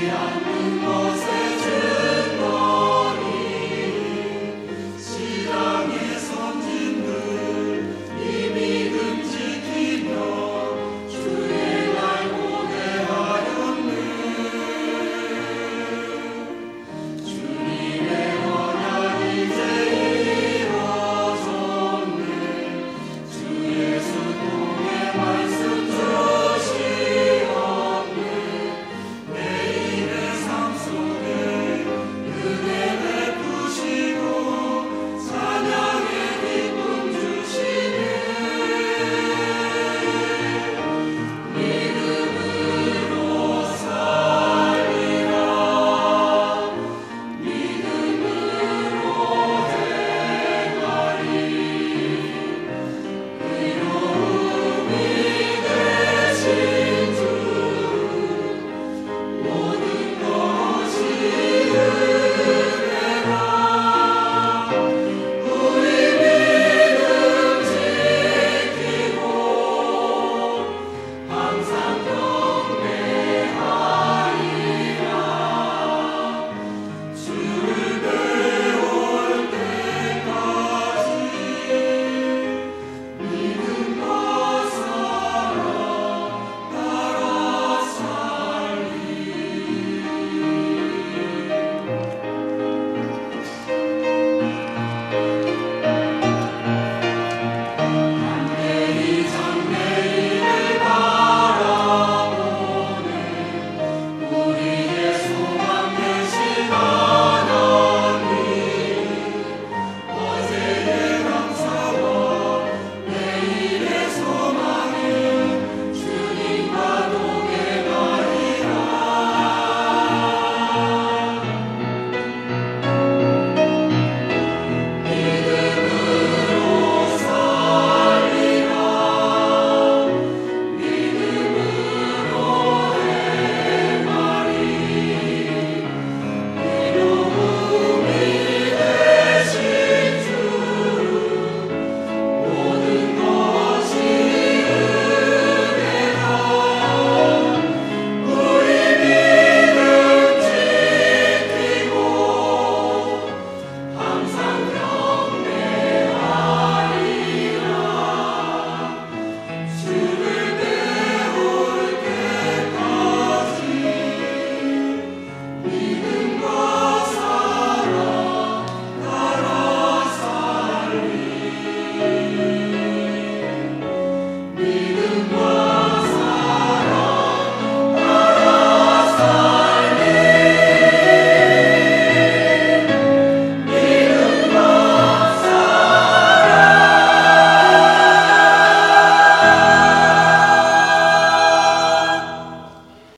Alleluia,